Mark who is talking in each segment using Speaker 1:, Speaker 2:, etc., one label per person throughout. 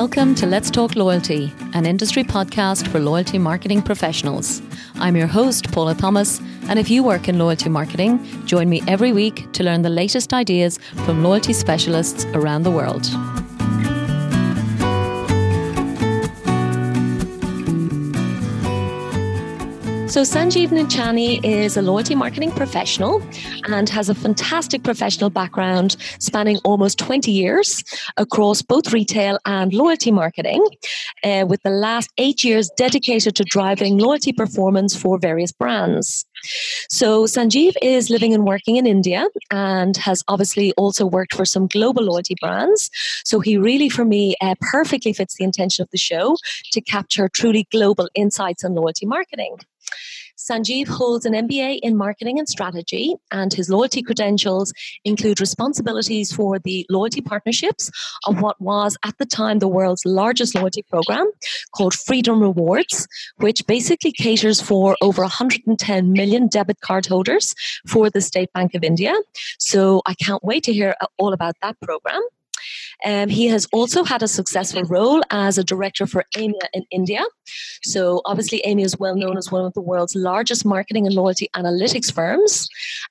Speaker 1: Welcome to Let's Talk Loyalty, an industry podcast for loyalty marketing professionals. I'm your host, Paula Thomas, and if you work in loyalty marketing, join me every week to learn the latest ideas from loyalty specialists around the world. So, Sanjeev Nichani is a loyalty marketing professional and has a fantastic professional background spanning almost 20 years across both retail and loyalty marketing, uh, with the last eight years dedicated to driving loyalty performance for various brands. So, Sanjeev is living and working in India and has obviously also worked for some global loyalty brands. So, he really, for me, uh, perfectly fits the intention of the show to capture truly global insights on loyalty marketing. Sanjeev holds an MBA in marketing and strategy, and his loyalty credentials include responsibilities for the loyalty partnerships of what was at the time the world's largest loyalty program called Freedom Rewards, which basically caters for over 110 million debit card holders for the State Bank of India. So I can't wait to hear all about that program. Um, he has also had a successful role as a director for Aimia in India. So, obviously, Aimia is well known as one of the world's largest marketing and loyalty analytics firms.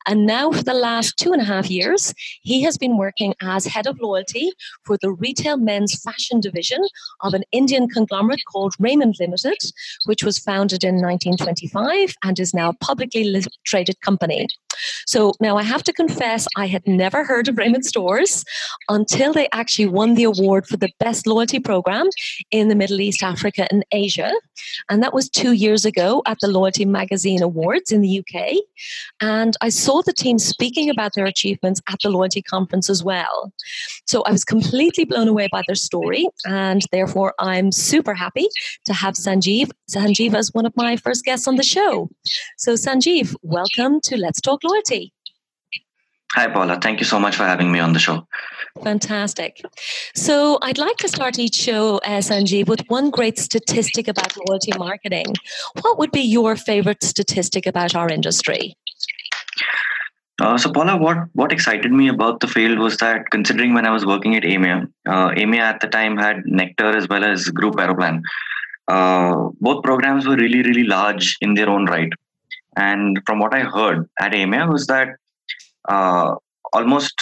Speaker 1: And now, for the last two and a half years, he has been working as head of loyalty for the retail men's fashion division of an Indian conglomerate called Raymond Limited, which was founded in 1925 and is now a publicly traded company. So now I have to confess, I had never heard of Raymond Stores until they actually won the award for the best loyalty program in the Middle East, Africa, and Asia. And that was two years ago at the Loyalty Magazine Awards in the UK. And I saw the team speaking about their achievements at the Loyalty Conference as well. So I was completely blown away by their story. And therefore, I'm super happy to have Sanjeev, Sanjeev as one of my first guests on the show. So, Sanjeev, welcome to Let's Talk Loyalty.
Speaker 2: Hi, Paula. Thank you so much for having me on the show.
Speaker 1: Fantastic. So, I'd like to start each show, uh, Sanjeev, with one great statistic about loyalty marketing. What would be your favorite statistic about our industry?
Speaker 2: Uh, so, Paula, what, what excited me about the field was that considering when I was working at Aimia, uh, Aimia at the time had Nectar as well as Group Aeroplan. Uh, both programs were really, really large in their own right. And from what I heard at Aimia was that uh, almost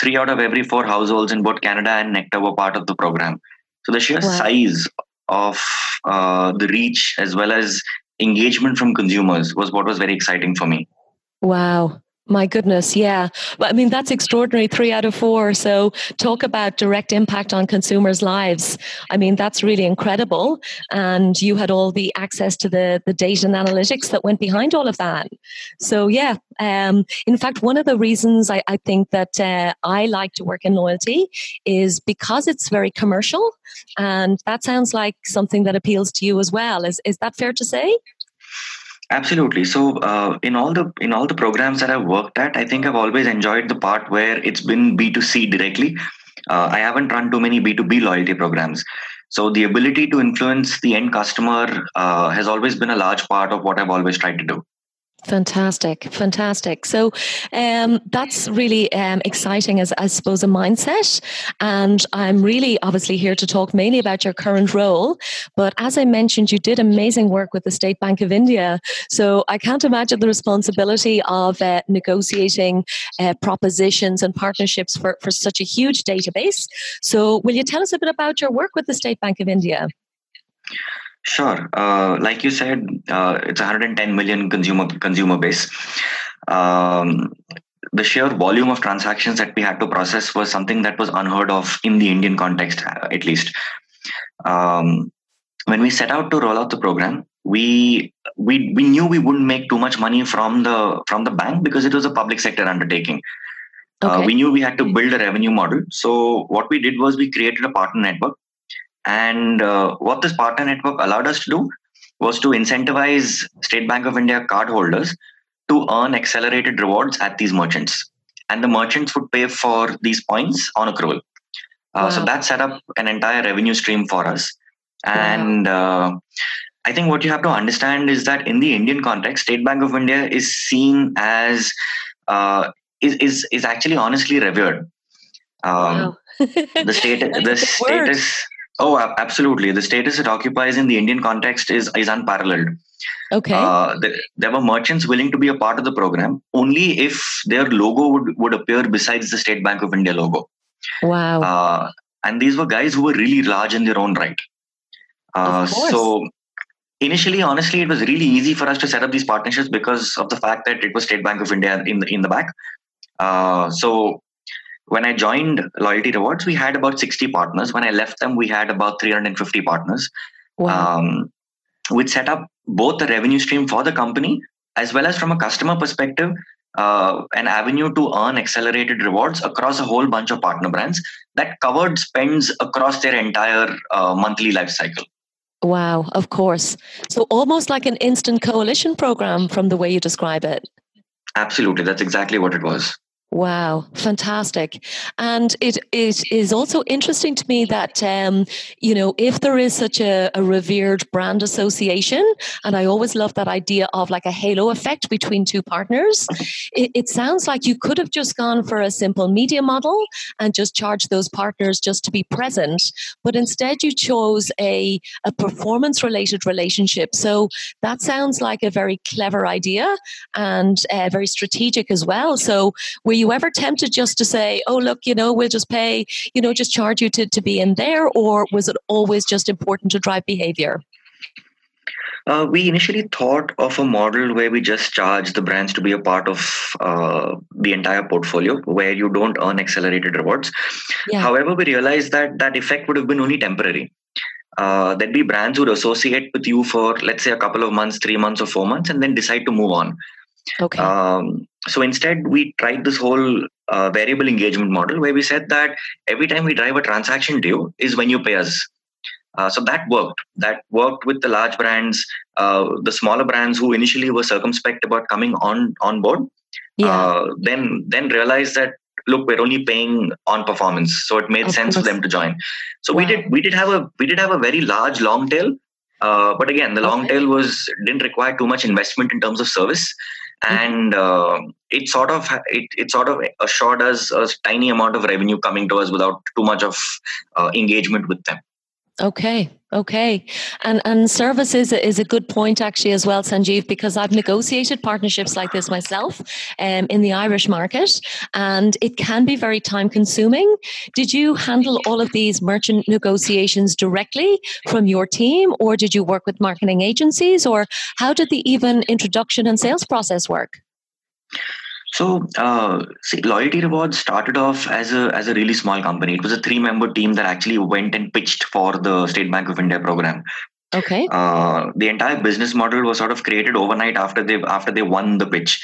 Speaker 2: three out of every four households in both Canada and Nectar were part of the program. So the sheer wow. size of uh, the reach as well as engagement from consumers was what was very exciting for me.
Speaker 1: Wow. My goodness, yeah. I mean, that's extraordinary. Three out of four. So, talk about direct impact on consumers' lives. I mean, that's really incredible. And you had all the access to the, the data and analytics that went behind all of that. So, yeah. Um, in fact, one of the reasons I, I think that uh, I like to work in loyalty is because it's very commercial. And that sounds like something that appeals to you as well. Is, is that fair to say?
Speaker 2: Absolutely. So, uh, in all the in all the programs that I've worked at, I think I've always enjoyed the part where it's been B two C directly. Uh, I haven't run too many B two B loyalty programs. So, the ability to influence the end customer uh, has always been a large part of what I've always tried to do.
Speaker 1: Fantastic, fantastic. So um, that's really um, exciting as I suppose a mindset. And I'm really obviously here to talk mainly about your current role. But as I mentioned, you did amazing work with the State Bank of India. So I can't imagine the responsibility of uh, negotiating uh, propositions and partnerships for, for such a huge database. So will you tell us a bit about your work with the State Bank of India?
Speaker 2: Sure. Uh, like you said, uh, it's 110 million consumer consumer base. Um, the sheer volume of transactions that we had to process was something that was unheard of in the Indian context, uh, at least. Um, when we set out to roll out the program, we we we knew we wouldn't make too much money from the from the bank because it was a public sector undertaking. Uh, okay. Uh, we knew we had to build a revenue model. So what we did was we created a partner network and uh, what this partner network allowed us to do was to incentivize State Bank of India cardholders to earn accelerated rewards at these merchants. And the merchants would pay for these points on accrual. Uh, wow. So that set up an entire revenue stream for us. And wow. uh, I think what you have to understand is that in the Indian context, State Bank of India is seen as uh, is, is is actually honestly revered. Um, wow. the state the status Oh, absolutely. The status it occupies in the Indian context is, is unparalleled.
Speaker 1: Okay. Uh,
Speaker 2: the, there were merchants willing to be a part of the program only if their logo would, would appear besides the State Bank of India logo.
Speaker 1: Wow.
Speaker 2: Uh, and these were guys who were really large in their own right. Uh, so initially, honestly, it was really easy for us to set up these partnerships because of the fact that it was State Bank of India in the in the back. Uh, so when I joined Loyalty Rewards, we had about 60 partners. When I left them, we had about 350 partners.
Speaker 1: Wow. Um,
Speaker 2: we'd set up both the revenue stream for the company as well as from a customer perspective, uh, an avenue to earn accelerated rewards across a whole bunch of partner brands that covered spends across their entire uh, monthly life cycle.
Speaker 1: Wow, of course. So almost like an instant coalition program from the way you describe it.
Speaker 2: Absolutely. That's exactly what it was.
Speaker 1: Wow, fantastic. And it, it is also interesting to me that, um, you know, if there is such a, a, revered brand association, and I always love that idea of like a halo effect between two partners, it, it sounds like you could have just gone for a simple media model and just charged those partners just to be present. But instead, you chose a, a performance related relationship. So that sounds like a very clever idea and uh, very strategic as well. So we you ever tempted just to say, oh, look, you know, we'll just pay, you know, just charge you to, to be in there? Or was it always just important to drive behavior?
Speaker 2: Uh, we initially thought of a model where we just charge the brands to be a part of uh, the entire portfolio, where you don't earn accelerated rewards. Yeah. However, we realized that that effect would have been only temporary. Uh, there'd be brands who would associate with you for, let's say, a couple of months, three months, or four months, and then decide to move on.
Speaker 1: Okay. Um,
Speaker 2: so instead, we tried this whole uh, variable engagement model where we said that every time we drive a transaction due is when you pay us. Uh, so that worked. That worked with the large brands, uh, the smaller brands who initially were circumspect about coming on on board.
Speaker 1: Yeah. Uh,
Speaker 2: then then realized that look, we're only paying on performance, so it made of sense course. for them to join. So wow. we did we did have a we did have a very large long tail, uh, but again, the long okay. tail was didn't require too much investment in terms of service. Mm-hmm. and uh, it sort of it, it sort of assured us a tiny amount of revenue coming to us without too much of uh, engagement with them
Speaker 1: Okay, okay, and and service is a, is a good point actually as well, Sanjeev, because I've negotiated partnerships like this myself um, in the Irish market, and it can be very time consuming. Did you handle all of these merchant negotiations directly from your team, or did you work with marketing agencies, or how did the even introduction and sales process work?
Speaker 2: So, uh, see, Loyalty Rewards started off as a as a really small company. It was a three member team that actually went and pitched for the State Bank of India program.
Speaker 1: Okay.
Speaker 2: Uh, the entire business model was sort of created overnight after they after they won the pitch.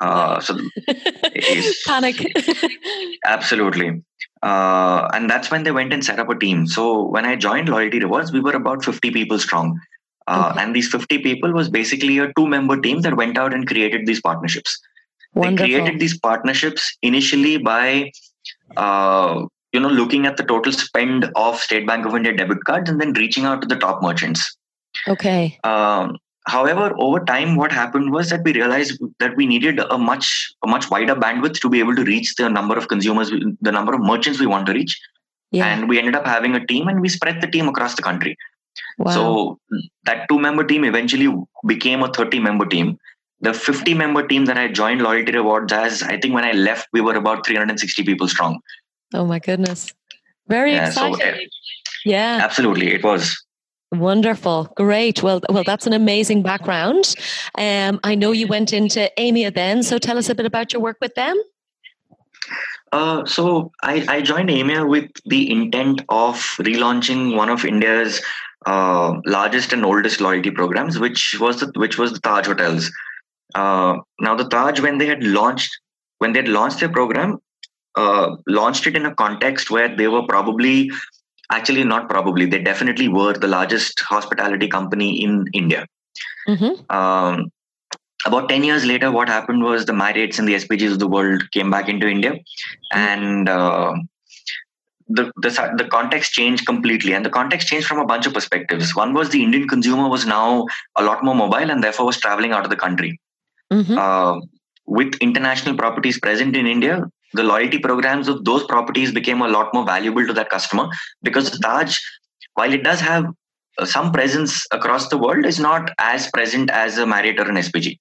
Speaker 2: Uh, so
Speaker 1: panic.
Speaker 2: absolutely. Uh, and that's when they went and set up a team. So when I joined Loyalty Rewards, we were about 50 people strong. Uh, okay. And these 50 people was basically a two member team that went out and created these partnerships. Wonderful. They created these partnerships initially by uh, you know looking at the total spend of State Bank of India debit cards and then reaching out to the top merchants.
Speaker 1: Okay.
Speaker 2: Um, however, over time, what happened was that we realized that we needed a much a much wider bandwidth to be able to reach the number of consumers, the number of merchants we want to reach. Yeah. And we ended up having a team, and we spread the team across the country. Wow. So that two member team eventually became a 30 member team the 50 member team that I joined Loyalty Rewards as, I think when I left, we were about 360 people strong.
Speaker 1: Oh my goodness. Very yeah, exciting. So, uh, yeah.
Speaker 2: Absolutely. It was.
Speaker 1: Wonderful, great. Well, well, that's an amazing background. Um, I know you went into Aimia then, so tell us a bit about your work with them.
Speaker 2: Uh, so I, I joined Aimia with the intent of relaunching one of India's uh, largest and oldest loyalty programs, which was the, which was the Taj Hotels. Uh, now, the Taj, when they had launched, when they had launched their program, uh, launched it in a context where they were probably, actually not probably, they definitely were the largest hospitality company in India.
Speaker 1: Mm-hmm. Um,
Speaker 2: about 10 years later, what happened was the Marriotts and the SPGs of the world came back into India, mm-hmm. and uh, the, the the context changed completely, and the context changed from a bunch of perspectives. One was the Indian consumer was now a lot more mobile, and therefore was traveling out of the country.
Speaker 1: Mm-hmm. Uh,
Speaker 2: with international properties present in India, the loyalty programs of those properties became a lot more valuable to that customer because Taj while it does have uh, some presence across the world, is not as present as a Marriott or an SPG.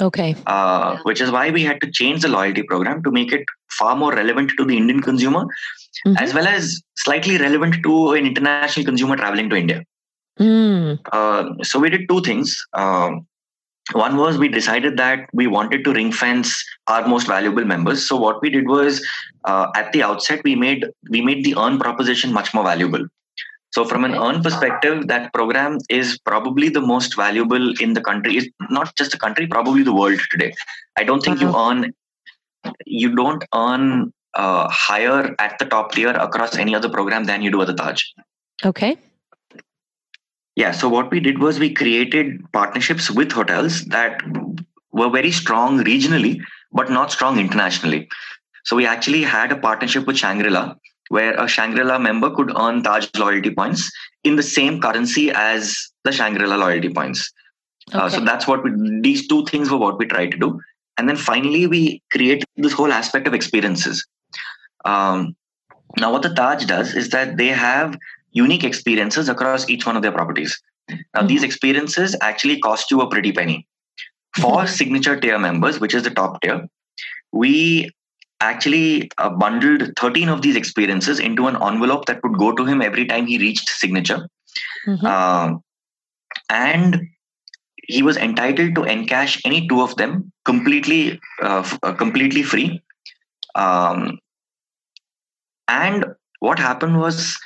Speaker 1: Okay.
Speaker 2: Uh, which is why we had to change the loyalty program to make it far more relevant to the Indian consumer, mm-hmm. as well as slightly relevant to an international consumer traveling to India.
Speaker 1: Mm.
Speaker 2: Uh, so we did two things. Um, one was we decided that we wanted to ring fence our most valuable members. So what we did was uh, at the outset we made we made the earn proposition much more valuable. So from an earn perspective, that program is probably the most valuable in the country. it's not just the country, probably the world today. I don't think you uh-huh. earn you don't earn uh, higher at the top tier across any other program than you do at the Taj.
Speaker 1: Okay.
Speaker 2: Yeah. So what we did was we created partnerships with hotels that were very strong regionally, but not strong internationally. So we actually had a partnership with Shangri-La, where a Shangri-La member could earn Taj loyalty points in the same currency as the Shangri-La loyalty points. Okay. Uh, so that's what we, these two things were what we tried to do. And then finally, we create this whole aspect of experiences. Um, now, what the Taj does is that they have unique experiences across each one of their properties. Now, mm-hmm. these experiences actually cost you a pretty penny. For mm-hmm. signature tier members, which is the top tier, we actually uh, bundled 13 of these experiences into an envelope that would go to him every time he reached signature. Mm-hmm. Uh, and he was entitled to encash any two of them completely uh, f- uh, completely free um, and what happened was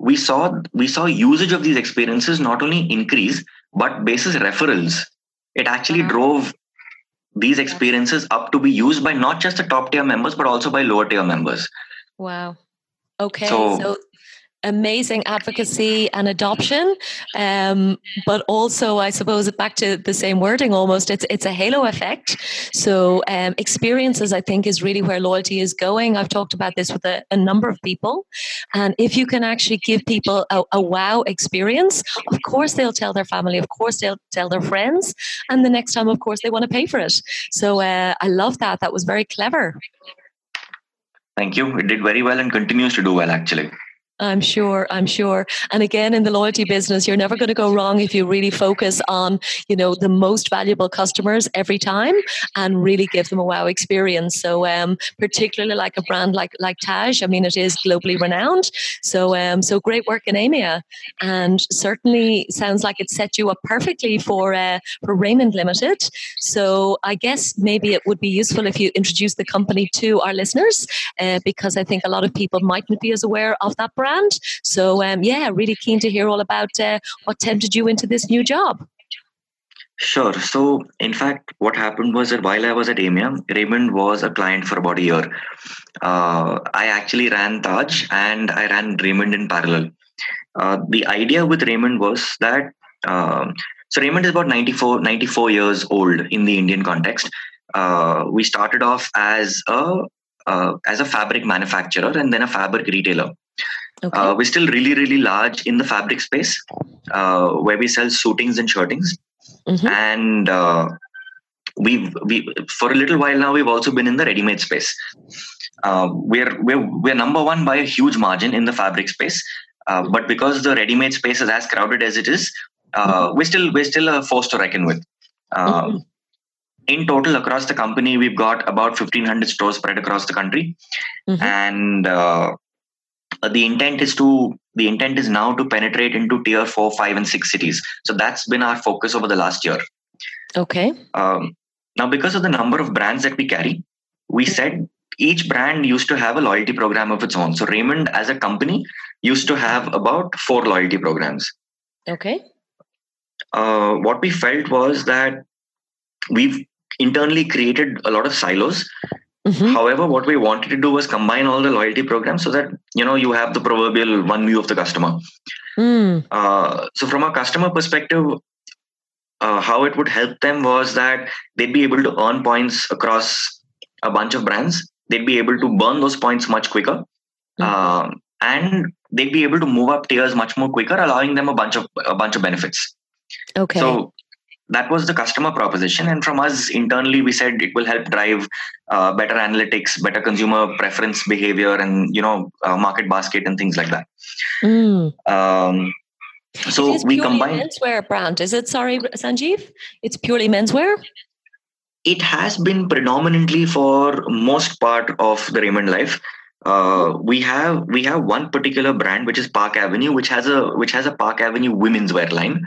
Speaker 2: we saw we saw usage of these experiences not only increase but basis referrals. It actually uh-huh. drove these experiences up to be used by not just the top tier members but also by lower tier members.
Speaker 1: Wow. Okay so, so amazing advocacy and adoption. Um, but also i suppose back to the same wording almost it's it's a halo effect. So um, experiences i think is really where loyalty is going. I've talked about this with a, a number of people. And if you can actually give people a, a, wow experience of course they'll tell their family of course they'll tell their friends and the next time of course they want to pay for it. So uh, i love that. That was very clever.
Speaker 2: Thank you. It did very well and continues to do well actually
Speaker 1: I'm sure. I'm sure. And again, in the loyalty business, you're never going to go wrong if you really focus on, you know, the most valuable customers every time and really give them a wow experience. So, um, particularly like a brand like like Taj, I mean, it is globally renowned. So, um, so great work in Aimia, and certainly sounds like it set you up perfectly for uh, for Raymond Limited. So, I guess maybe it would be useful if you introduce the company to our listeners, uh, because I think a lot of people mightn't be as aware of that brand brand. So, um, yeah, really keen to hear all about uh, what tempted you into this new job.
Speaker 2: Sure. So, in fact, what happened was that while I was at Aimia, Raymond was a client for about a year. Uh, I actually ran Taj and I ran Raymond in parallel. Uh, the idea with Raymond was that uh, so Raymond is about 94, 94 years old in the Indian context. Uh, we started off as a uh, as a fabric manufacturer and then a fabric retailer. Okay. Uh, we're still really, really large in the fabric space, uh, where we sell suitings and shirtings, mm-hmm. and uh, we've we for a little while now we've also been in the ready-made space. Uh, we're we're we're number one by a huge margin in the fabric space, uh, but because the ready-made space is as crowded as it is, uh, mm-hmm. we're still we're still a force to reckon with. Mm-hmm. In total, across the company, we've got about 1,500 stores spread across the country, mm-hmm. and uh, the intent is to the intent is now to penetrate into tier four, five, and six cities. So that's been our focus over the last year.
Speaker 1: Okay.
Speaker 2: Um, now, because of the number of brands that we carry, we mm-hmm. said each brand used to have a loyalty program of its own. So Raymond, as a company, used to have about four loyalty programs.
Speaker 1: Okay.
Speaker 2: Uh, what we felt was that we've internally created a lot of silos Mm-hmm. However, what we wanted to do was combine all the loyalty programs so that you know you have the proverbial one view of the customer.
Speaker 1: Mm.
Speaker 2: Uh, so, from a customer perspective, uh, how it would help them was that they'd be able to earn points across a bunch of brands. They'd be able to burn those points much quicker, mm-hmm. uh, and they'd be able to move up tiers much more quicker, allowing them a bunch of a bunch of benefits.
Speaker 1: Okay.
Speaker 2: So that was the customer proposition. And from us internally we said it will help drive uh, better analytics better consumer preference behavior and you know uh, market basket and things like that. Mm. um, so we combine
Speaker 1: menswear brand is it? Sorry sanjeev. It's purely menswear?
Speaker 2: It has been predominantly for most part of the raymond life. Uh, we have we have one particular brand which is park avenue which has a which has a park avenue women's wear line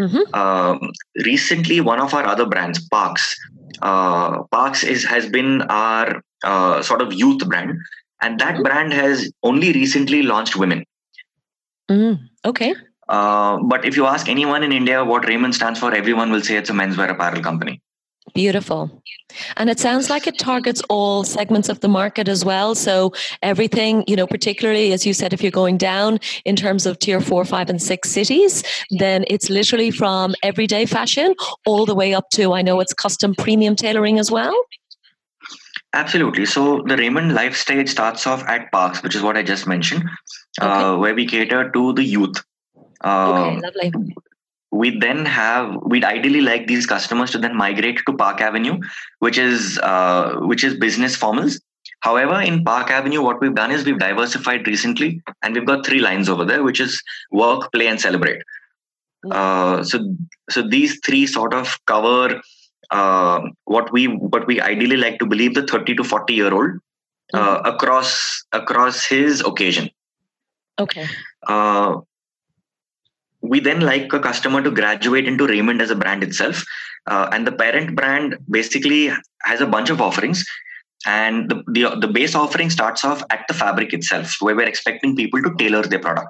Speaker 2: mm-hmm. um, recently one of our other brands parx uh, parx is has been our uh, sort of youth brand and that mm-hmm. brand has only recently launched women
Speaker 1: mm, okay
Speaker 2: uh, but if you ask anyone in India what Raymond stands for, everyone will say it's a menswear apparel company.
Speaker 1: Beautiful. And it sounds like it targets all segments of the market as well. So everything, you know, particularly as you said, if you're going down in terms of tier four, five, and six cities, then it's literally from everyday fashion all the way up to, I know it's custom premium tailoring as well.
Speaker 2: Absolutely. So the Raymond life stage starts off at Parx, which is what I just mentioned, okay. uh, where we cater to the youth
Speaker 1: Uh, okay, lovely.
Speaker 2: We then have we'd ideally like these customers to then migrate to Park Avenue, which is uh, which is business formals. However, in Park Avenue, what we've done is we've diversified recently, and we've got three lines over there, which is work, play, and celebrate. Mm. Uh, so, so these three sort of cover uh, what we what we ideally like to believe the 30 to 40 year old uh, mm. across across his occasion.
Speaker 1: Okay. Uh,
Speaker 2: we then like a customer to graduate into Raymond as a brand itself. Uh, and the parent brand basically has a bunch of offerings. And the, the, the, base offering starts off at the fabric itself, where we're expecting people to tailor their product.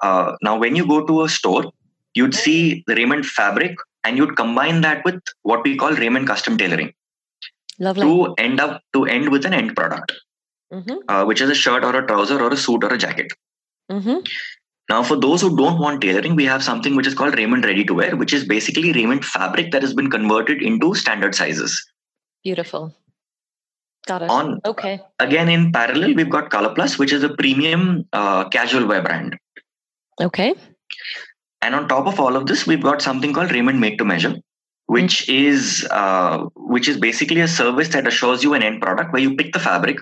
Speaker 2: Uh, now, when you go to a store, you'd see the Raymond fabric and you'd combine that with what we call Raymond custom tailoring.
Speaker 1: Lovely.
Speaker 2: To end up to end with an end product, mm-hmm. uh, which is a shirt or a trouser or a suit or a jacket. Mm-hmm. Now, for those who don't want tailoring, we have something which is called Raymond Ready to Wear, which is basically Raymond fabric that has been converted into standard sizes.
Speaker 1: Beautiful. Got it.
Speaker 2: On
Speaker 1: okay.
Speaker 2: Again, in parallel, we've got Color Plus, which is a premium uh, casual wear brand.
Speaker 1: Okay.
Speaker 2: And on top of all of this, we've got something called Raymond Make to Measure, which mm-hmm. is uh, which is basically a service that assures you an end product where you pick the fabric,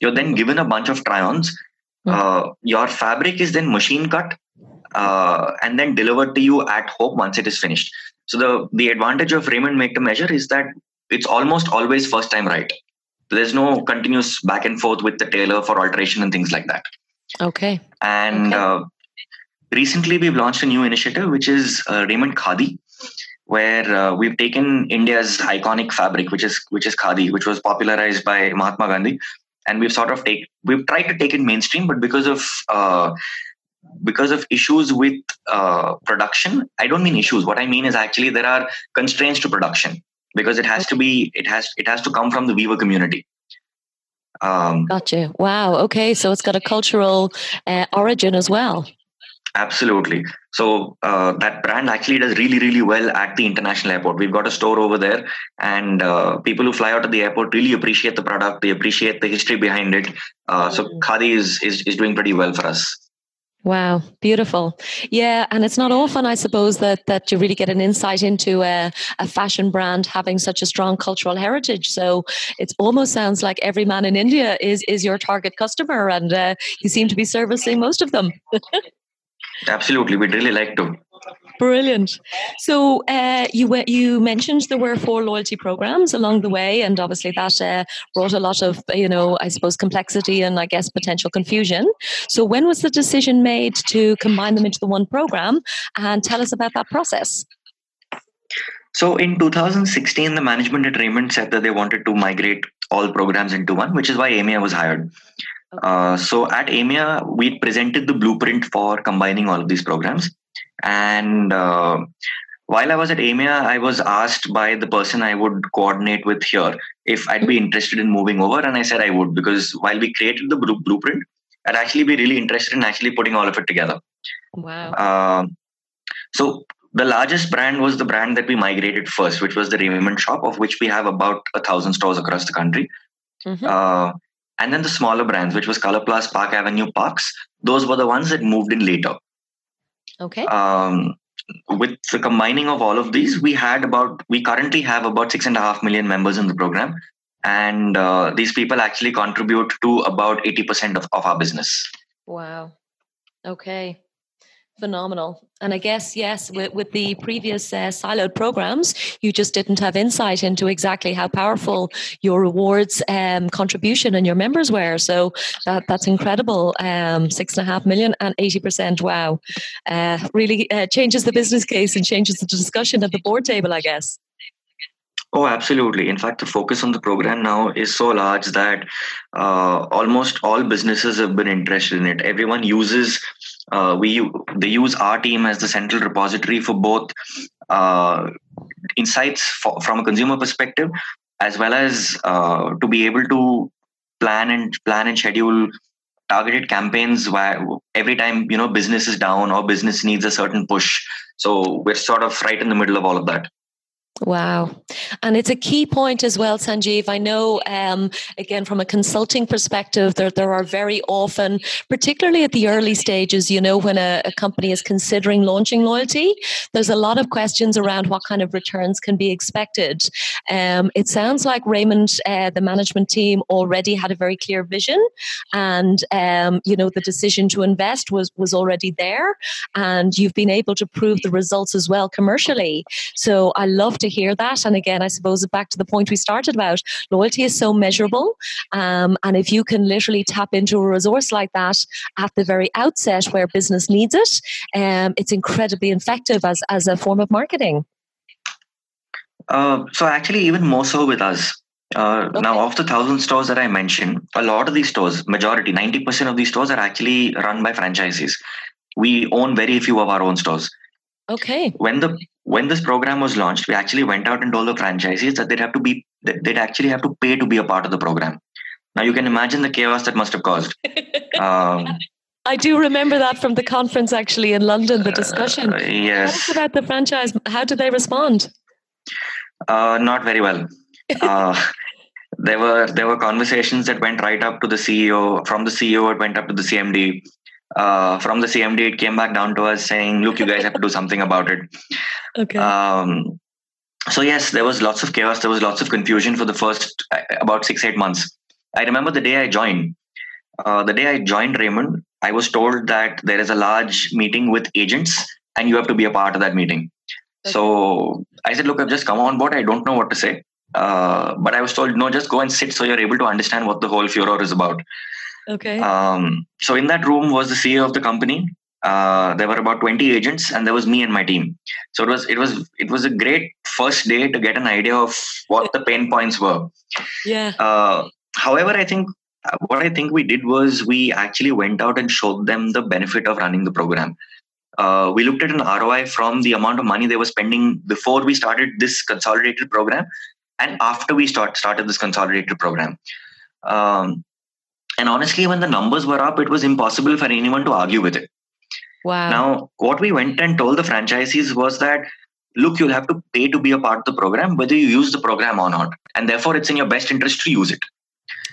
Speaker 2: you're then given a bunch of try-ons, uh, your fabric is then machine cut uh, and then delivered to you at home once it is finished. So the the advantage of Raymond Make to Measure is that it's almost always first time right. There's no continuous back and forth with the tailor for alteration and things like that.
Speaker 1: Okay.
Speaker 2: And okay. Uh, recently we've launched a new initiative which is uh, Raymond Khadi, where uh, we've taken India's iconic fabric, which is which is khadi, which was popularized by Mahatma Gandhi, and we've sort of take we've tried to take it mainstream but because of uh, because of issues with uh, production i don't mean issues. What i mean is actually there are constraints to production because it has to be it has it has to come from the weaver community.
Speaker 1: Um, gotcha. Wow. Okay. So it's got a cultural uh, origin as well
Speaker 2: Absolutely. So uh, that brand actually does really, really well at the international airport. We've got a store over there, and uh, people who fly out of the airport really appreciate the product. They appreciate the history behind it. Uh, so mm. Khadi is, is is doing pretty well for us.
Speaker 1: Wow, beautiful. Yeah, and it's not often, I suppose, that that you really get an insight into a, a fashion brand having such a strong cultural heritage. So it almost sounds like every man in India is is your target customer, and uh, you seem to be servicing most of them.
Speaker 2: Absolutely, we'd really like to.
Speaker 1: Brilliant. So uh, you you mentioned there were four loyalty programs along the way, and obviously that uh, brought a lot of you know I suppose complexity and I guess potential confusion. So when was the decision made to combine them into the one program? And tell us about that process.
Speaker 2: So in 2016, the management at Raymond said that they wanted to migrate all programs into one, which is why Aimia was hired. Uh, so at Aimia, we presented the blueprint for combining all of these programs. And uh, while I was at Aimia, I was asked by the person I would coordinate with here if I'd be interested in moving over. And I said I would, because while we created the blueprint, I'd actually be really interested in actually putting all of it together.
Speaker 1: Wow. Uh,
Speaker 2: so the largest brand was the brand that we migrated first, which was the Raymond shop, of which we have about a thousand stores across the country. Mm-hmm. Uh, and then the smaller brands, which was Color Plus, Park Avenue, Parx, those were the ones that moved in later.
Speaker 1: Okay.
Speaker 2: Um, with the combining of all of these, we had about we currently have about six and a half million members in the program, and uh, these people actually contribute to about eighty percent of, of our business.
Speaker 1: Wow. Okay. Phenomenal. And I guess, yes, with, with the previous uh, siloed programs, you just didn't have insight into exactly how powerful your rewards um, contribution and your members were. So that, that's incredible. Um, six and a half million and 80%. Wow. Uh, really uh, changes the business case and changes the discussion at the board table, I guess.
Speaker 2: Oh, absolutely. In fact, the focus on the program now is so large that uh, almost all businesses have been interested in it. Everyone uses uh, we they use our team as the central repository for both uh, insights for, from a consumer perspective as well as uh, to be able to plan and plan and schedule targeted campaigns where every time you know business is down or business needs a certain push. So we're sort of right in the middle of all of that
Speaker 1: Wow. And it's a key point as well, Sanjeev. I know, um, again, from a consulting perspective, there, there are very often, particularly at the early stages, you know, when a, a, company is considering launching loyalty, there's a lot of questions around what kind of returns can be expected. Um, it sounds like Raymond, uh, the management team, already had a very clear vision and, um, you know, the decision to invest was, was already there. And you've been able to prove the results as well commercially. So I love to hear that. And again, I suppose back to the point we started about loyalty is so measurable. Um, and if you can literally tap into a resource like that at the very outset where business needs it, um, it's incredibly effective as, as a form of marketing.
Speaker 2: Uh, so actually, even more so with us. Uh, okay. Now, of the thousand stores that I mentioned, a lot of these stores, majority, 90% of these stores are actually run by franchises. We own very few of our own stores.
Speaker 1: Okay.
Speaker 2: When the when this program was launched, we actually went out and told the franchisees that they'd have to be they'd actually have to pay to be a part of the program. Now you can imagine the chaos that must have caused.
Speaker 1: Um, I do remember that from the conference actually in London, the discussion. Uh,
Speaker 2: yes.
Speaker 1: about the franchise. How did they respond?
Speaker 2: Uh, not very well. uh, there were there were conversations that went right up to the CEO. From the CEO, it went up to the CMD uh, from the CMD, it came back down to us saying, "Look, you guys have to do something about it."
Speaker 1: Okay.
Speaker 2: Um, so yes, there was lots of chaos. There was lots of confusion for the first uh, about six eight months. I remember the day I joined. Uh, the day I joined Raymond, I was told that there is a large meeting with agents, and you have to be a part of that meeting. Okay. So I said, "Look, I've just come on board. I don't know what to say." Uh, but I was told, "No, just go and sit, so you're able to understand what the whole furor is about."
Speaker 1: Okay.
Speaker 2: Um, so in that room was the CEO of the company. Uh, there were about 20 agents, and there was me and my team. So it was it was it was a great first day to get an idea of what the pain points were.
Speaker 1: Yeah. Uh,
Speaker 2: however, I think what I think we did was we actually went out and showed them the benefit of running the program. Uh, we looked at an ROI from the amount of money they were spending before we started this consolidated program and after we start, started this consolidated program. Um, and honestly, when the numbers were up, it was impossible for anyone to argue with it.
Speaker 1: Wow.
Speaker 2: Now, what we went and told the franchisees was that, look, you'll have to pay to be a part of the program, whether you use the program or not. And therefore, it's in your best interest to use it.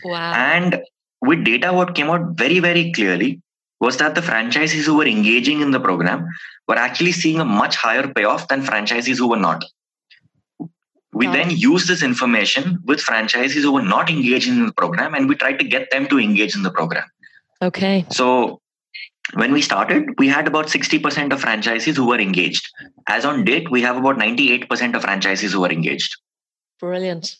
Speaker 1: Wow.
Speaker 2: And with data, what came out very, very clearly was that the franchisees who were engaging in the program were actually seeing a much higher payoff than franchisees who were not. We then use this information with franchisees who were not engaged in the program and we tried to get them to engage in the program.
Speaker 1: Okay.
Speaker 2: So when we started, we had about 60% of franchisees who were engaged. As on date, we have about 98% of franchisees who are engaged.
Speaker 1: Brilliant.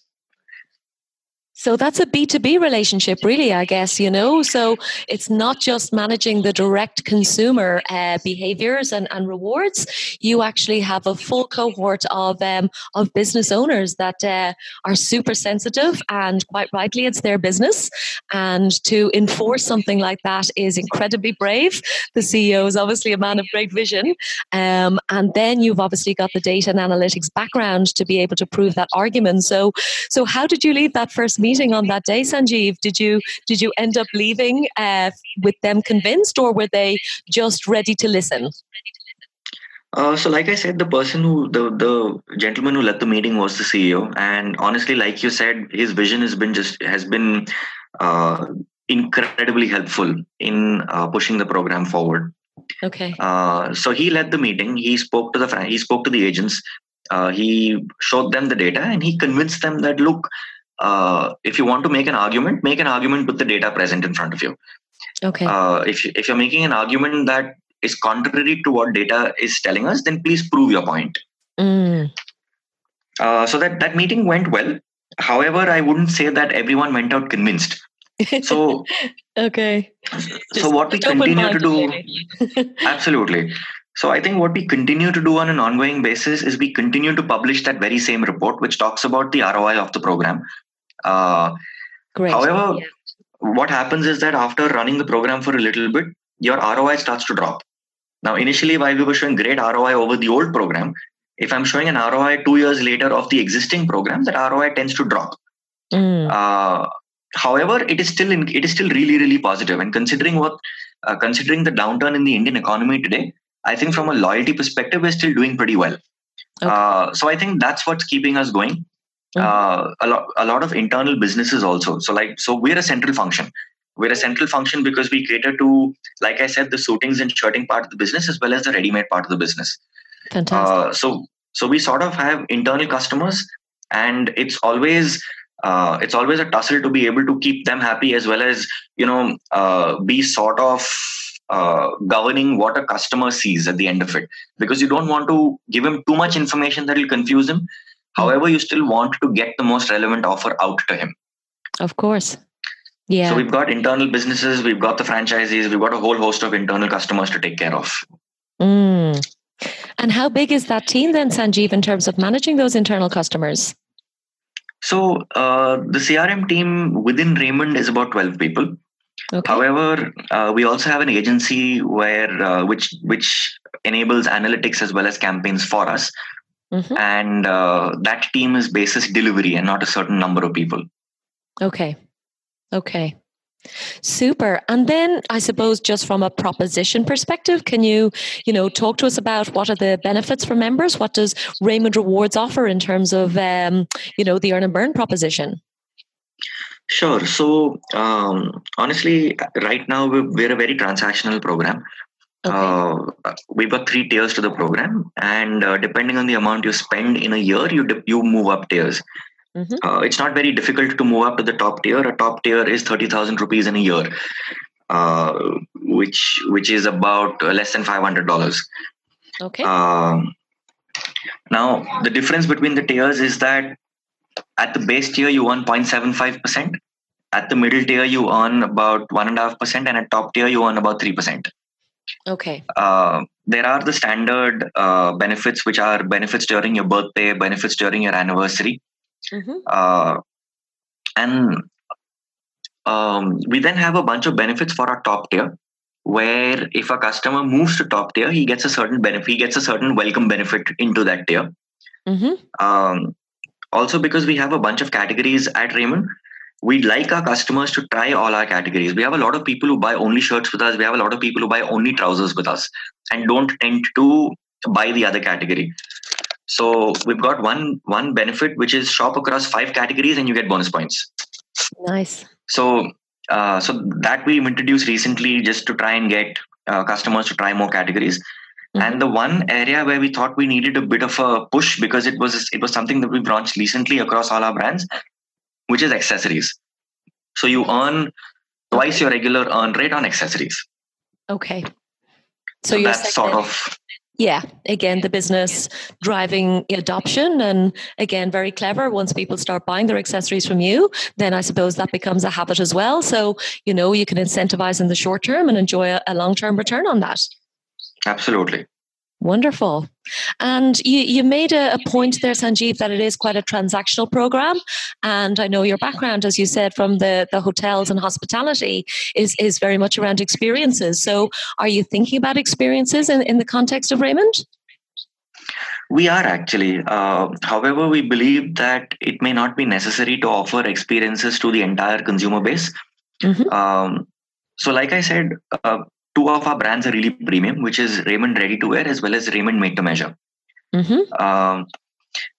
Speaker 1: So that's a B2B relationship, really, I guess, you know. So it's not just managing the direct consumer uh, behaviors and, and rewards. You actually have a full cohort of, um, of business owners that uh, are super sensitive, and quite rightly, it's their business. And to enforce something like that is incredibly brave. The CEO is obviously a man of great vision. Um, and then you've obviously got the data and analytics background to be able to prove that argument. So, so how did you leave that first meeting on that day, Sanjeev? Did you did you end up leaving uh, with them convinced, or were they just ready to listen?
Speaker 2: Uh, so, like I said, the person who the the gentleman who led the meeting was the CEO, and honestly, like you said, his vision has been just has been uh, incredibly helpful in uh, pushing the program forward.
Speaker 1: Okay.
Speaker 2: Uh, so he led the meeting. He spoke to the he spoke to the agents. Uh, he showed them the data and he convinced them that look, uh, if you want to make an argument, make an argument with the data present in front of you.
Speaker 1: Okay.
Speaker 2: Uh, if you, if you're making an argument that is contrary to what data is telling us, then please prove your point.
Speaker 1: Mm.
Speaker 2: Uh, so that that meeting went well. However, I wouldn't say that everyone went out convinced. So
Speaker 1: okay.
Speaker 2: so what we continue to do absolutely so i think what we continue to do on an ongoing basis is we continue to publish that very same report which talks about the roi of the program uh,
Speaker 1: Great.
Speaker 2: however
Speaker 1: Yeah.
Speaker 2: what happens is that after running the program for a little bit your roi starts to drop now initially while we were showing great roi over the old program if i'm showing an roi two years later of the existing program that roi tends to drop
Speaker 1: Mm.
Speaker 2: uh, however, it is still in, it is still really really positive. And considering what uh, considering the downturn in the Indian economy today, I think from a loyalty perspective, we're still doing pretty well.
Speaker 1: Okay.
Speaker 2: Uh, so I think that's what's keeping us going.
Speaker 1: Mhm.
Speaker 2: Uh, a lot a lot of internal businesses also. So like so we're a central function. We're a central function because we cater to, like I said, the suitings and shirting part of the business as well as the ready-made part of the business.
Speaker 1: Fantastic.
Speaker 2: Uh, so so we sort of have internal customers, and it's always uh, it's always a tussle to be able to keep them happy as well as you know uh, be sort of uh, governing what a customer sees at the end of it because you don't want to give him too much information that will confuse him. However, you still want to get the most relevant offer out to him.
Speaker 1: of course. Yeah.
Speaker 2: So we've got internal businesses, we've got the franchisees, we've got a whole host of internal customers to take care of.
Speaker 1: Mm. And how big is that team then, Sanjeev, in terms of managing those internal customers?
Speaker 2: So uh, the CRM team within Raymond is about 12 people.
Speaker 1: Okay.
Speaker 2: However, uh, we also have an agency where uh, which which enables analytics as well as campaigns for us,
Speaker 1: Mhm.
Speaker 2: and uh, that team is basis delivery and not a certain number of people.
Speaker 1: Okay. Okay. Super. And then I suppose just from a proposition perspective, can you, you know, talk to us about what are the benefits for members? What does Raymond Rewards offer in terms of um, you know, the earn and burn proposition?
Speaker 2: Sure. So um, honestly, right now we're, we're a very transactional program.
Speaker 1: Okay.
Speaker 2: Uh, we've got three tiers to the program, and uh, depending on the amount you spend in a year, you dip- you move up tiers.
Speaker 1: Mhm.
Speaker 2: Uh, it's not very difficult to move up to the top tier. A top tier is thirty thousand rupees in a year, uh, which which is about uh, less than five hundred dollars.
Speaker 1: okay.
Speaker 2: Um, now, the difference between the tiers is that at the base tier you earn 0.75%, at the middle tier you earn about 1.5%, and at top tier you earn about 3%.
Speaker 1: Okay.
Speaker 2: Uh, there are the standard uh, benefits, which are benefits during your birthday, benefits during your anniversary.
Speaker 1: Mhm.
Speaker 2: Uh, and um, we then have a bunch of benefits for our top tier where if a customer moves to top tier he gets a certain benefit he gets a certain welcome benefit into that tier
Speaker 1: Mhm.
Speaker 2: um, also because we have a bunch of categories at raymond we'd like our customers to try all our categories. We have a lot of people who buy only shirts with us. We have a lot of people who buy only trousers with us and don't tend to buy the other category. So we've got one one benefit which is shop across five categories and you get bonus points.
Speaker 1: Nice.
Speaker 2: so uh, so that we've introduced recently just to try and get uh, customers to try more categories.
Speaker 1: Mhm.
Speaker 2: and the one area where we thought we needed a bit of a push because it was it was something that we launched recently across all our brands which is accessories. So you earn twice your regular earn rate on accessories.
Speaker 1: Okay. So,
Speaker 2: so
Speaker 1: you're
Speaker 2: that's sort of
Speaker 1: yeah again the business driving adoption and again very clever. Once people start buying their accessories from you then i suppose that becomes a habit as well. So you know you can incentivize in the short term and enjoy a, a long-term return on that.
Speaker 2: Absolutely
Speaker 1: wonderful and you, you made a, a point there sanjeev that it is quite a transactional program and i know your background as you said from the, the hotels and hospitality is, is very much around experiences so are you thinking about experiences in, in the context of raymond
Speaker 2: We are actually. Uh, however, we believe that it may not be necessary to offer experiences to the entire consumer base.
Speaker 1: Mhm.
Speaker 2: Um, so, like I said, uh, two of our brands are really premium, which is Raymond Ready to Wear as well as Raymond Made to Measure.
Speaker 1: hmm
Speaker 2: Um,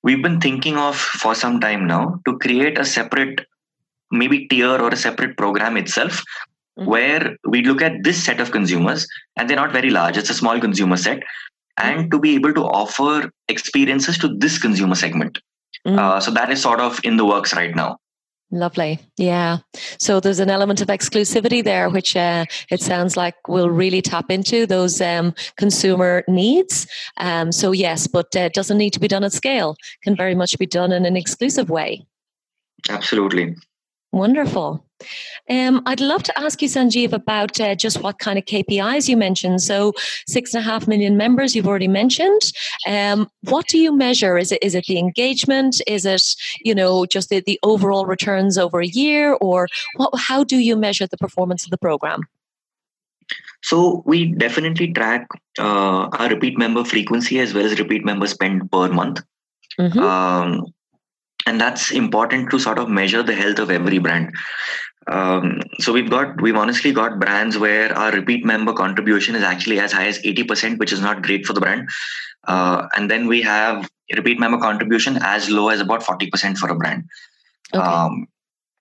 Speaker 2: we've been thinking of for some time now to create a separate, maybe tier or a separate program itself mm-hmm. where we look at this set of consumers, and they're not very large, it's a small consumer set, and mm-hmm. to be able to offer experiences to this consumer segment. Mm. Uh, so that is sort of in the works right now.
Speaker 1: Lovely. Yeah. So there's an element of exclusivity there, which uh, it sounds like will really tap into those um, consumer needs. Um, so, yes, but uh, it doesn't need to be done at scale, can very much be done in an exclusive way.
Speaker 2: Absolutely.
Speaker 1: Wonderful. Um, I'd love to ask you, Sanjeev, about uh, just what kind of KPIs you mentioned. So, six and a half million members you've already mentioned. Um, what do you measure? Is it is it the engagement? Is it you know just the, the overall returns over a year, or what, how do you measure the performance of the program?
Speaker 2: So we definitely track uh, our repeat member frequency as well as repeat member spend per month. Mm-hmm. Um, and that's important to sort of measure the health of every brand. Um, so we've got we've honestly got brands where our repeat member contribution is actually as high as 80% which is not great for the brand. Uh, and then we have repeat member contribution as low as about 40% for a brand. Okay. um,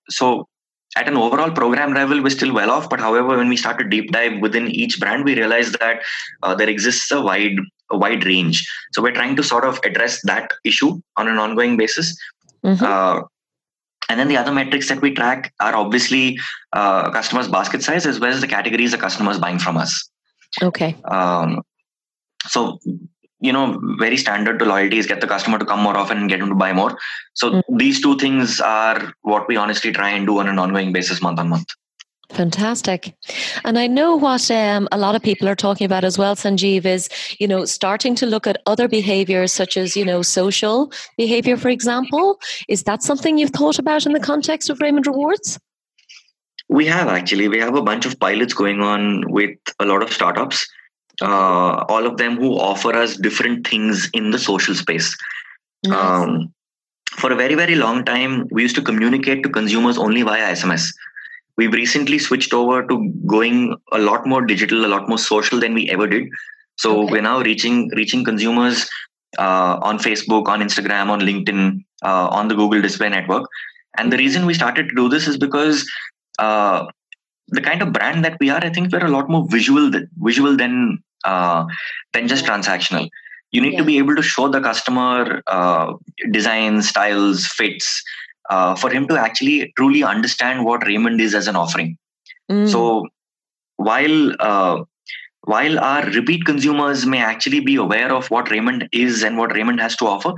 Speaker 2: so at an overall program level we're still well off but however when we start to deep dive within each brand we realize that uh, there exists a wide a wide range. So we're trying to sort of address that issue on an ongoing basis Mm-hmm. Uh, and then the other metrics that we track are obviously uh, customers' basket size as well as the categories the customers buying from us.
Speaker 1: Okay. Um,
Speaker 2: so, you know, very standard to loyalty is get the customer to come more often and get them to buy more. So mm-hmm. these two things are what we honestly try and do on an ongoing basis, month on month.
Speaker 1: Fantastic. And I know what um, a lot of people are talking about as well, Sanjeev, is, you know, starting to look at other behaviors such as, you know, social behavior, for example. Is that something you've thought about in the context of Raymond Rewards?
Speaker 2: We have actually. We have a bunch of pilots going on with a lot of startups, uh, all of them who offer us different things in the social space. Nice. Um, for a very, very long time, we used to communicate to consumers only via SMS we've recently switched over to going a lot more digital a lot more social than we ever did so okay. we're now reaching reaching consumers uh, on facebook on instagram on linkedin uh, on the google display network and the reason we started to do this is because uh, the kind of brand that we are i think we're a lot more visual than, visual than uh, than just transactional you need yeah. to be able to show the customer uh, designs styles fits uh, for him to actually truly understand what Raymond is as an offering. Mm. So while uh, while our repeat consumers may actually be aware of what Raymond is and what Raymond has to offer,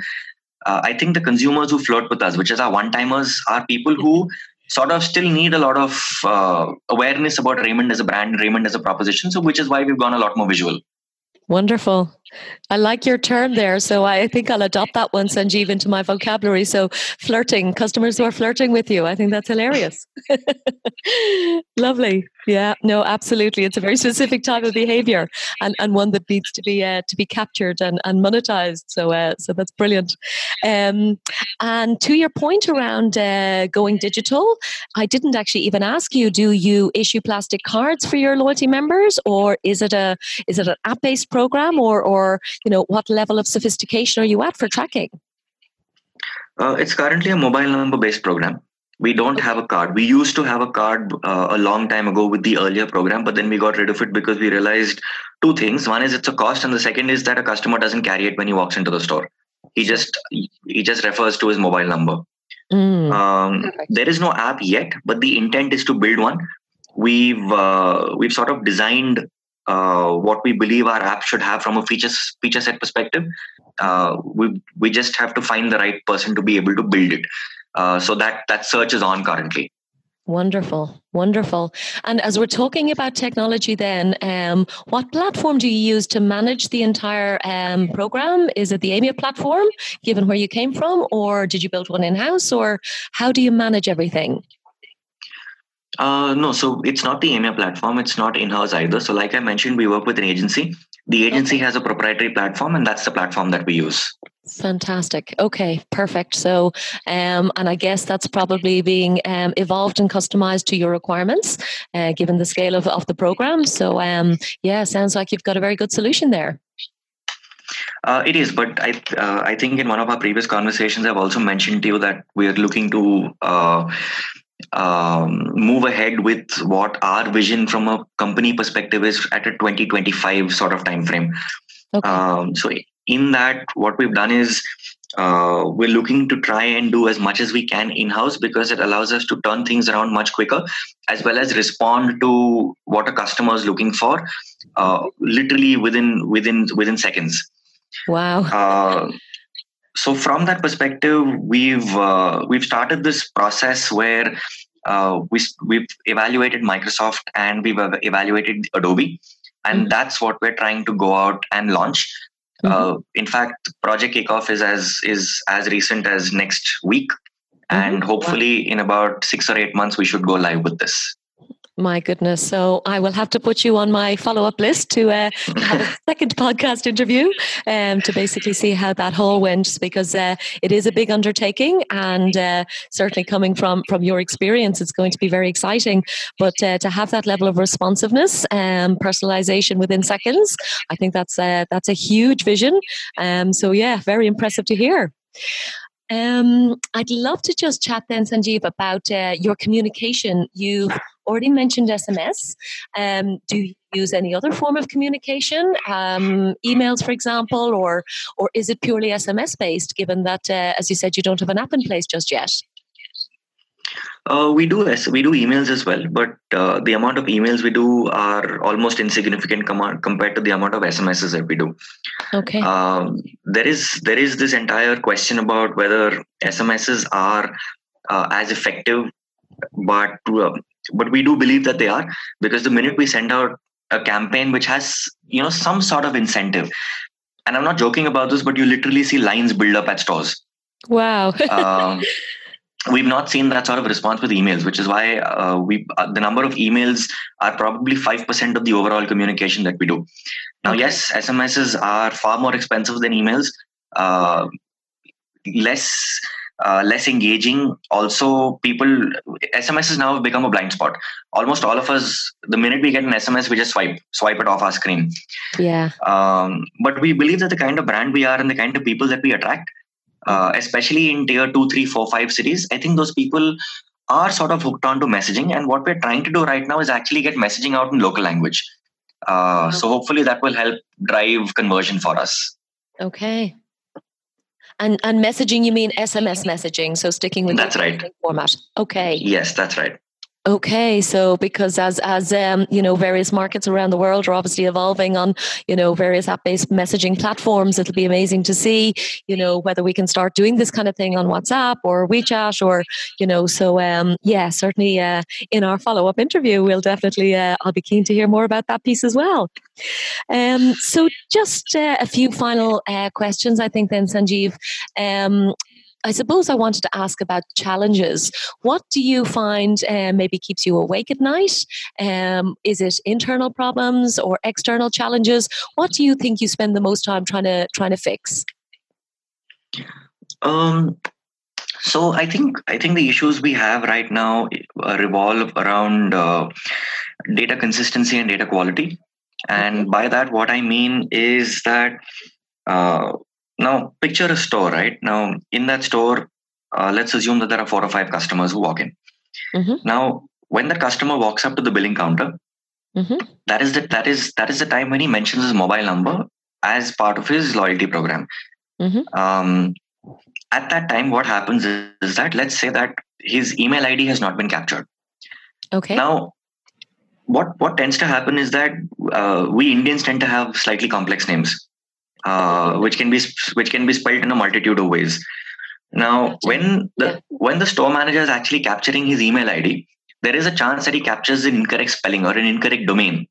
Speaker 2: uh, I think the consumers who flirt with us, which is our one timers, are people who sort of still need a lot of uh, awareness about Raymond as a brand, Raymond as a proposition. So, which is why we've gone a lot more visual.
Speaker 1: Wonderful. I like your term there. So I think I'll adopt that one, Sanjeev, into my vocabulary. So flirting, customers who are flirting with you. I think that's hilarious. Lovely. Yeah, no, absolutely. It's a very specific type of behavior and, and one that needs to be uh, to be captured and, and monetized. So uh, so that's brilliant. Um, and to your point around uh, going digital, I didn't actually even ask you, do you issue plastic cards for your loyalty members or is it a is it an app-based program or or you know what level of sophistication are you at for tracking?
Speaker 2: Uh, it's currently a mobile number based program we don't have a card. We used to have a card uh, a long time ago with the earlier program but then we got rid of it because we realized two things. One is it's a cost and the second is that a customer doesn't carry it when he walks into the store. He just he just refers to his mobile number. Mm. um, there is no app yet but the intent is to build one. We've uh, we've sort of designed uh, what we believe our app should have from a features feature set perspective. Uh, we we just have to find the right person to be able to build it uh, so that that search is on currently.
Speaker 1: Wonderful, wonderful. And as we're talking about technology, then, um, what platform do you use to manage the entire um, program? Is it the Aimia platform, given where you came from, or did you build one in house, or how do you manage everything?
Speaker 2: Uh, no, so it's not the Aimia platform. It's not in house either. So, like I mentioned, we work with an agency. The agency okay. has a proprietary platform, and that's the platform that we use.
Speaker 1: Fantastic. Okay, perfect. So, um, and I guess that's probably being um, evolved and customized to your requirements, uh, given the scale of, of the program. So, um, yeah, sounds like you've got a very good solution there.
Speaker 2: Uh, it is, but I uh, I think in one of our previous conversations, I've also mentioned to you that we are looking to uh, um, move ahead with what our vision from a company perspective is at a 2025 sort of time frame. Okay. Um, so in that, what we've done is uh, we're looking to try and do as much as we can in house because it allows us to turn things around much quicker, as well as respond to what a customer is looking for, uh, literally within within within seconds.
Speaker 1: Wow. Uh,
Speaker 2: so from that perspective, we've uh, we've started this process where uh, we we've evaluated Microsoft and we've evaluated Adobe, and mm-hmm. that's what we're trying to go out and launch. Mm-hmm. Uh, in fact, project kickoff is as is as recent as next week, mm-hmm. and hopefully in about six or eight months we should go live with this.
Speaker 1: My goodness. So I will have to put you on my follow up list to, uh, have a second podcast interview um, to basically see how that whole went because uh, it is a big undertaking and uh, certainly coming from, from your experience, it's going to be very exciting. But uh, to have that level of responsiveness and um, personalization within seconds, I think that's, uh, that's a huge vision. Um, so, yeah, very impressive to hear. Um, I'd love to just chat then, Sanjeev, about uh, your communication. You already mentioned SMS. Um, do you use any other form of communication, um, emails, for example, or or is it purely SMS based? Given that, uh, as you said, you don't have an app in place just yet.
Speaker 2: Uh, we do we do emails as well, but uh, the amount of emails we do are almost insignificant com- compared to the amount of SMSs that we do.
Speaker 1: Okay. Um,
Speaker 2: there is there is this entire question about whether SMSs are uh, as effective, but uh, but we do believe that they are because the minute we send out a campaign which has you know some sort of incentive, and I'm not joking about this, but you literally see lines build up at stores.
Speaker 1: Wow. um,
Speaker 2: we've not seen that sort of response with emails which is why uh, we uh, the number of emails are probably 5% of the overall communication that we do now okay. yes smss are far more expensive than emails uh, less uh, less engaging also people sms has now become a blind spot almost all of us the minute we get an sms we just swipe swipe it off our screen
Speaker 1: yeah um,
Speaker 2: but we believe that the kind of brand we are and the kind of people that we attract uh, especially in tier two, three, four, five cities, I think those people are sort of hooked onto messaging. And what we're trying to do right now is actually get messaging out in local language. Uh, so hopefully that will help drive conversion for us.
Speaker 1: Okay. And and messaging, you mean SMS messaging? So sticking with
Speaker 2: that's right
Speaker 1: format. Okay.
Speaker 2: Yes, that's right.
Speaker 1: Okay, so because as as um, you know, various markets around the world are obviously evolving on you know various app-based messaging platforms. It'll be amazing to see you know whether we can start doing this kind of thing on WhatsApp or WeChat or you know. So um, yeah, certainly uh, in our follow-up interview, we'll definitely uh, I'll be keen to hear more about that piece as well. Um, so just uh, a few final uh, questions, I think. Then Sanjeev, um, I suppose I wanted to ask about challenges. What do you find uh, maybe keeps you awake at night? Um, is it internal problems or external challenges? What do you think you spend the most time trying to trying to fix?
Speaker 2: Um, so I think I think the issues we have right now uh, revolve around uh, data consistency and data quality, and by that what I mean is that uh, now, picture a store, right? Now, in that store, uh, let's assume that there are four or five customers who walk in. Mm-hmm. Now, when the customer walks up to the billing counter, mm-hmm. that is the that is that is the time when he mentions his mobile number as part of his loyalty program. Mm-hmm. Um, at that time, what happens is, is that let's say that his email ID has not been captured.
Speaker 1: Okay.
Speaker 2: Now, what what tends to happen is that uh, we Indians tend to have slightly complex names uh, which can be which can be spelled in a multitude of ways. Now, when the when the store manager is actually capturing his email ID, there is a chance that he captures an incorrect spelling or an incorrect domain.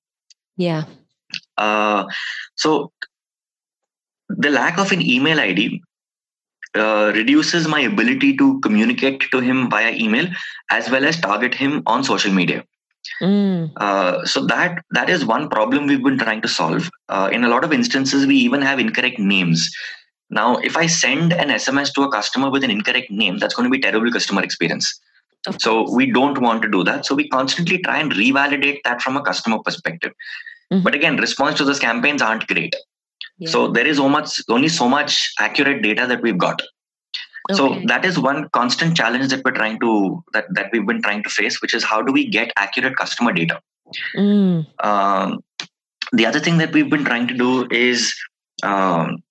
Speaker 1: Yeah.
Speaker 2: Uh, so the lack of an email ID uh, reduces my ability to communicate to him via email as well as target him on social media. Mm. Uh, so that that is one problem we've been trying to solve. Uh, in a lot of instances, we even have incorrect names. Now, if I send an SMS to a customer with an incorrect name, that's going to be terrible customer experience. So we don't want to do that. So we constantly try and revalidate that from a customer perspective. Mm-hmm. But again, response to those campaigns aren't great. Yeah. So there is so much, only so much accurate data that we've got. Okay. So that is one constant challenge that we're trying to that that we've been trying to face, which is how do we get accurate customer data. Mm. Um, the other thing that we've been trying to do is um,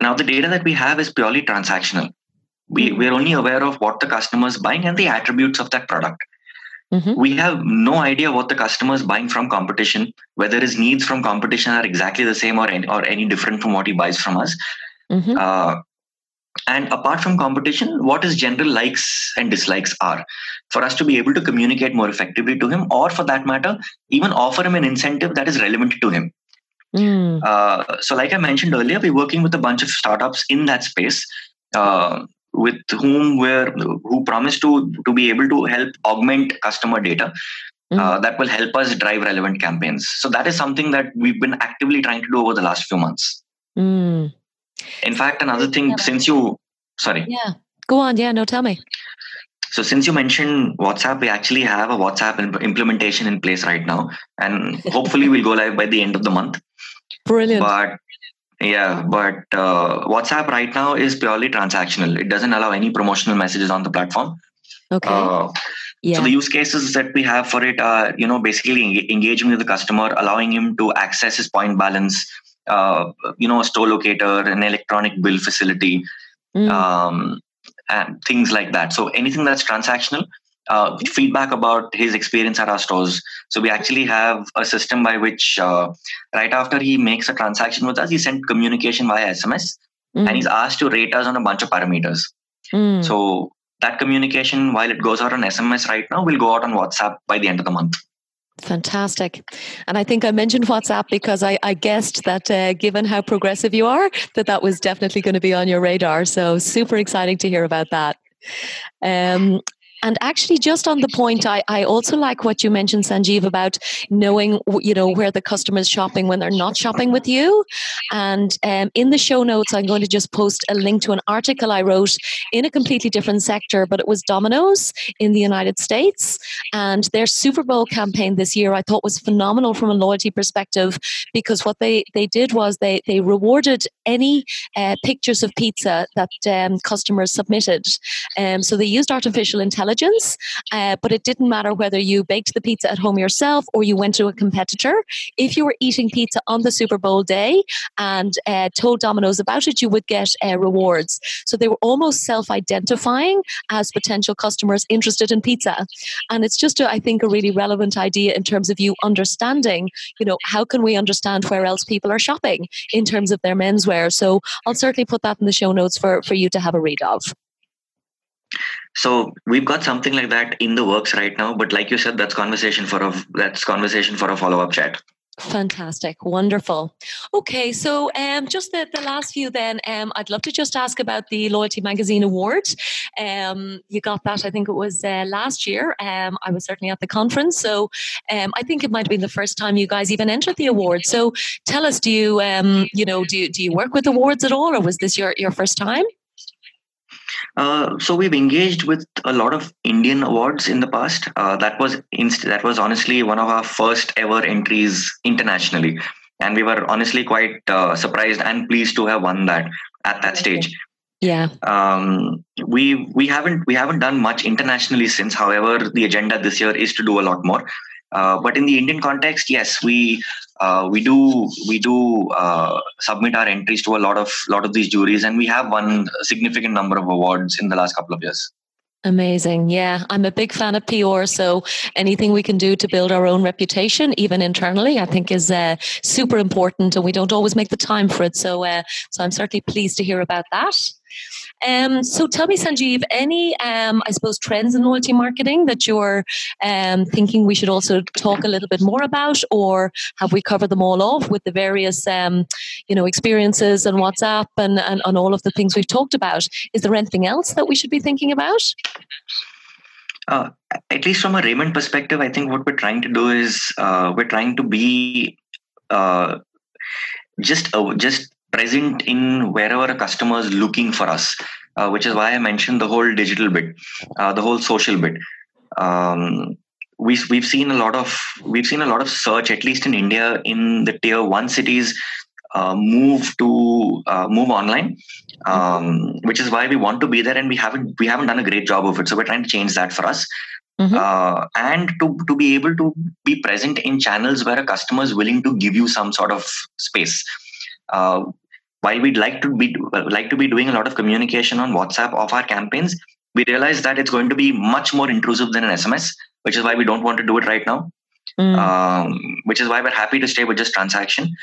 Speaker 2: now the data that we have is purely transactional. We mm. we're only aware of what the customer is buying and the attributes of that product. Mm-hmm. We have no idea what the customer is buying from competition, whether his needs from competition are exactly the same or any, or any different from what he buys from us. Mm-hmm. Uh, and apart from competition, what his general likes and dislikes are for us to be able to communicate more effectively to him, or for that matter, even offer him an incentive that is relevant to him. Mm. Uh, so, like I mentioned earlier, we're working with a bunch of startups in that space. Uh, with whom we're who promise to to be able to help augment customer data mm. uh, that will help us drive relevant campaigns so that is something that we've been actively trying to do over the last few months mm. In fact another thing since you sorry
Speaker 1: yeah go on yeah no tell me
Speaker 2: so since you mentioned whatsapp we actually have a whatsapp imp- implementation in place right now and hopefully we'll go live by the end of the month
Speaker 1: brilliant
Speaker 2: but yeah, but uh, WhatsApp right now is purely transactional. It doesn't allow any promotional messages on the platform.
Speaker 1: Okay. Uh,
Speaker 2: yeah. So the use cases that we have for it are, you know, basically engaging with the customer, allowing him to access his point balance, uh, you know, a store locator, an electronic bill facility, mm. um, and things like that. So anything that's transactional, uh, feedback about his experience at our stores. So we actually have a system by which, uh, right after he makes a transaction with us, he sent communication via SMS, mm. and he's asked to rate us on a bunch of parameters. Mm. So that communication, while it goes out on SMS right now, will go out on WhatsApp by the end of the month.
Speaker 1: Fantastic. And I think I mentioned WhatsApp because I, I guessed that uh, given how progressive you are, that that was definitely going to be on your radar. So super exciting to hear about that. Um, and actually, just on the point, I, I also like what you mentioned, Sanjeev, about knowing you know where the customer is shopping when they're not shopping with you. And um, in the show notes, I'm going to just post a link to an article I wrote in a completely different sector, but it was Domino's in the United States, and their Super Bowl campaign this year I thought was phenomenal from a loyalty perspective because what they they did was they they rewarded any uh, pictures of pizza that um, customers submitted. Um, so they used artificial intelligence intelligence, uh, but it didn't matter whether you baked the pizza at home yourself or you went to a competitor. If you were eating pizza on the Super Bowl day and uh, told Domino's about it, you would get uh, rewards. So they were almost self identifying as potential customers interested in pizza. And it's just, a, I think, a really relevant idea in terms of you understanding, you know, how can we understand where else people are shopping in terms of their menswear? So I'll certainly put that in the show notes for, for you to have a read of.
Speaker 2: So we've got something like that in the works right now. But like you said, that's conversation for a that's conversation for a follow up chat.
Speaker 1: Fantastic, wonderful. Okay, so um, just the, the last few then, um, I'd love to just ask about the Loyalty Magazine Award. Um, you got that, I think it was uh, last year. Um, I was certainly at the conference, so um, I think it might have been the first time you guys even entered the award. So tell us, do you, um, you know, do you, do you work with awards at all, or was this your, your first time?
Speaker 2: Uh, so we've engaged with a lot of Indian awards in the past. Uh, that was inst- that was honestly one of our first ever entries internationally, and we were honestly quite uh, surprised and pleased to have won that at that stage.
Speaker 1: Yeah.
Speaker 2: Um, we we haven't we haven't done much internationally since. However, the agenda this year is to do a lot more. Uh, but in the Indian context, yes, we uh, we do we do uh, submit our entries to a lot of lot of these juries, and we have won a significant number of awards in the last couple of years.
Speaker 1: Amazing. Yeah, I'm a big fan of PR. So anything we can do to build our own reputation, even internally, I think is uh, super important, and we don't always make the time for it. So, uh, so I'm certainly pleased to hear about that. Um, so tell me, Sanjeev, any, um, I suppose, trends in loyalty marketing that you're um, thinking we should also talk a little bit more about, or have we covered them all off with the various, um, you know, experiences and WhatsApp and, and, and all of the things we've talked about? Is there anything else that we should be thinking about?
Speaker 2: Uh, at least from a Raymond perspective, I think what we're trying to do is uh, we're trying to be uh, just uh, just present in wherever a customer is looking for us, uh, which is why I mentioned the whole digital bit, uh, the whole social bit. Um, we, we've seen a lot of we've seen a lot of search, at least in India, in the tier one cities. uh, move to uh, move online, um, which is why we want to be there, and we haven't we haven't done a great job of it. So we're trying to change that for us. Mm-hmm. Uh, and to, to be able to be present in channels where a customer is willing to give you some sort of space. Uh, while we'd like to be like to be doing a lot of communication on WhatsApp of our campaigns, we realize that it's going to be much more intrusive than an SMS, which is why we don't want to do it right now. Mm. Um, which is why we're happy to stay with just transaction.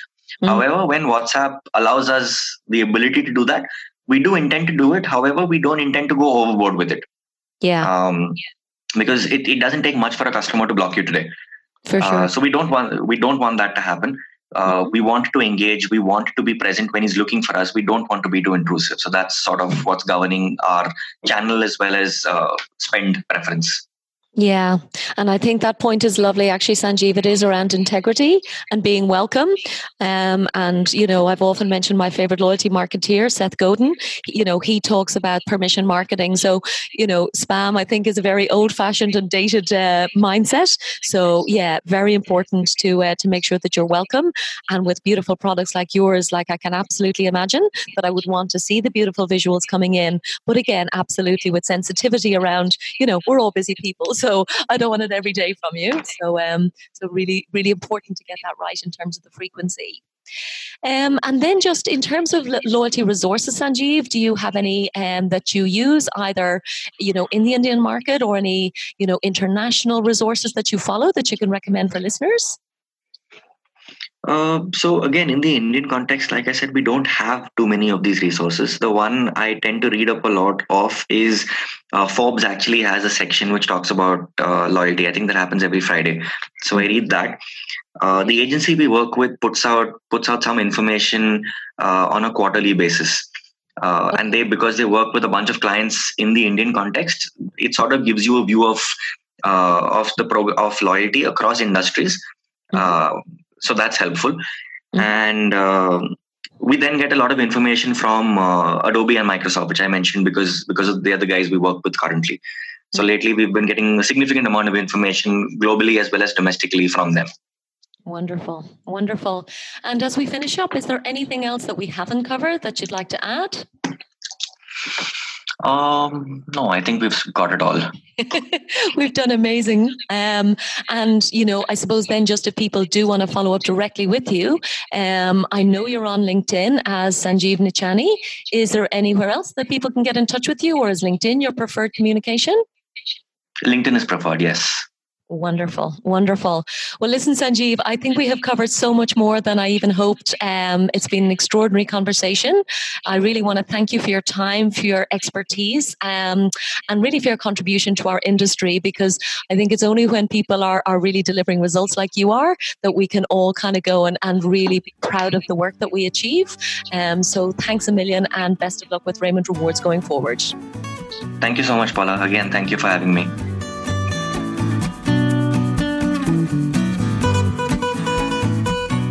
Speaker 2: Mm. However, when WhatsApp allows us the ability to do that, we do intend to do it. However, we don't intend to go overboard with it.
Speaker 1: Yeah.
Speaker 2: Um, because it, it doesn't take much for a customer to block you today.
Speaker 1: For sure. Uh,
Speaker 2: so we don't want we don't want that to happen. Uh, we want to engage. We want to be present when he's looking for us. We don't want to be too intrusive. So that's sort of what's governing our channel as well as uh, spend preference.
Speaker 1: Yeah. And I think that point is lovely. Actually, Sanjeev, it is around integrity and being welcome. Um, and, you know, I've often mentioned my favorite loyalty marketeer, Seth Godin. You know, he talks about permission marketing. So, you know, spam, I think, is a very old fashioned and dated uh, mindset. So, yeah, very important to, uh, to make sure that you're welcome. And with beautiful products like yours, like I can absolutely imagine that I would want to see the beautiful visuals coming in. But again, absolutely with sensitivity around, you know, we're all busy people. So, so I don't want it every day from you. So um, so really, really important to get that right in terms of the frequency. Um, and then just in terms of loyalty resources, Sanjeev, do you have any um, that you use either, you know, in the Indian market or any, you know, international resources that you follow that you can recommend for listeners?
Speaker 2: Uh, so again, in the Indian context, like I said, we don't have too many of these resources. The one I tend to read up a lot of is uh, Forbes actually has a section which talks about uh, loyalty. I think that happens every Friday. So I read that. Uh, the agency we work with puts out puts out some information uh, on a quarterly basis. and they because they work with a bunch of clients in the Indian context, it sort of gives you a view of of the pro- of loyalty across industries. Mm-hmm so that's helpful. Mm-hmm. and uh, we then get a lot of information from uh, adobe and microsoft which i mentioned because because they're the guys we work with currently. So mm-hmm. lately we've been getting a significant amount of information globally as well as domestically from them.
Speaker 1: Wonderful. Wonderful. And as we finish up is there anything else that we haven't covered that you'd like to add
Speaker 2: um, no, I think we've got it all.
Speaker 1: we've done amazing. Um, and, you know, I suppose then just if people do want to follow up directly with you, um, I know you're on LinkedIn as Sanjeev Nichani. Is there anywhere else that people can get in touch with you or is LinkedIn your preferred communication?
Speaker 2: LinkedIn is preferred, yes.
Speaker 1: Wonderful, wonderful. Well, listen, Sanjeev, I think we have covered so much more than I even hoped. Um, it's been an extraordinary conversation. I really want to thank you for your time, for your expertise, um, and really for your contribution to our industry because I think it's only when people are, are really delivering results like you are that we can all kind of go and, and really be proud of the work that we achieve. Um, so thanks a million and best of luck with Raymond Rewards going forward.
Speaker 2: Thank you so much, Paula. Again, thank you for having me.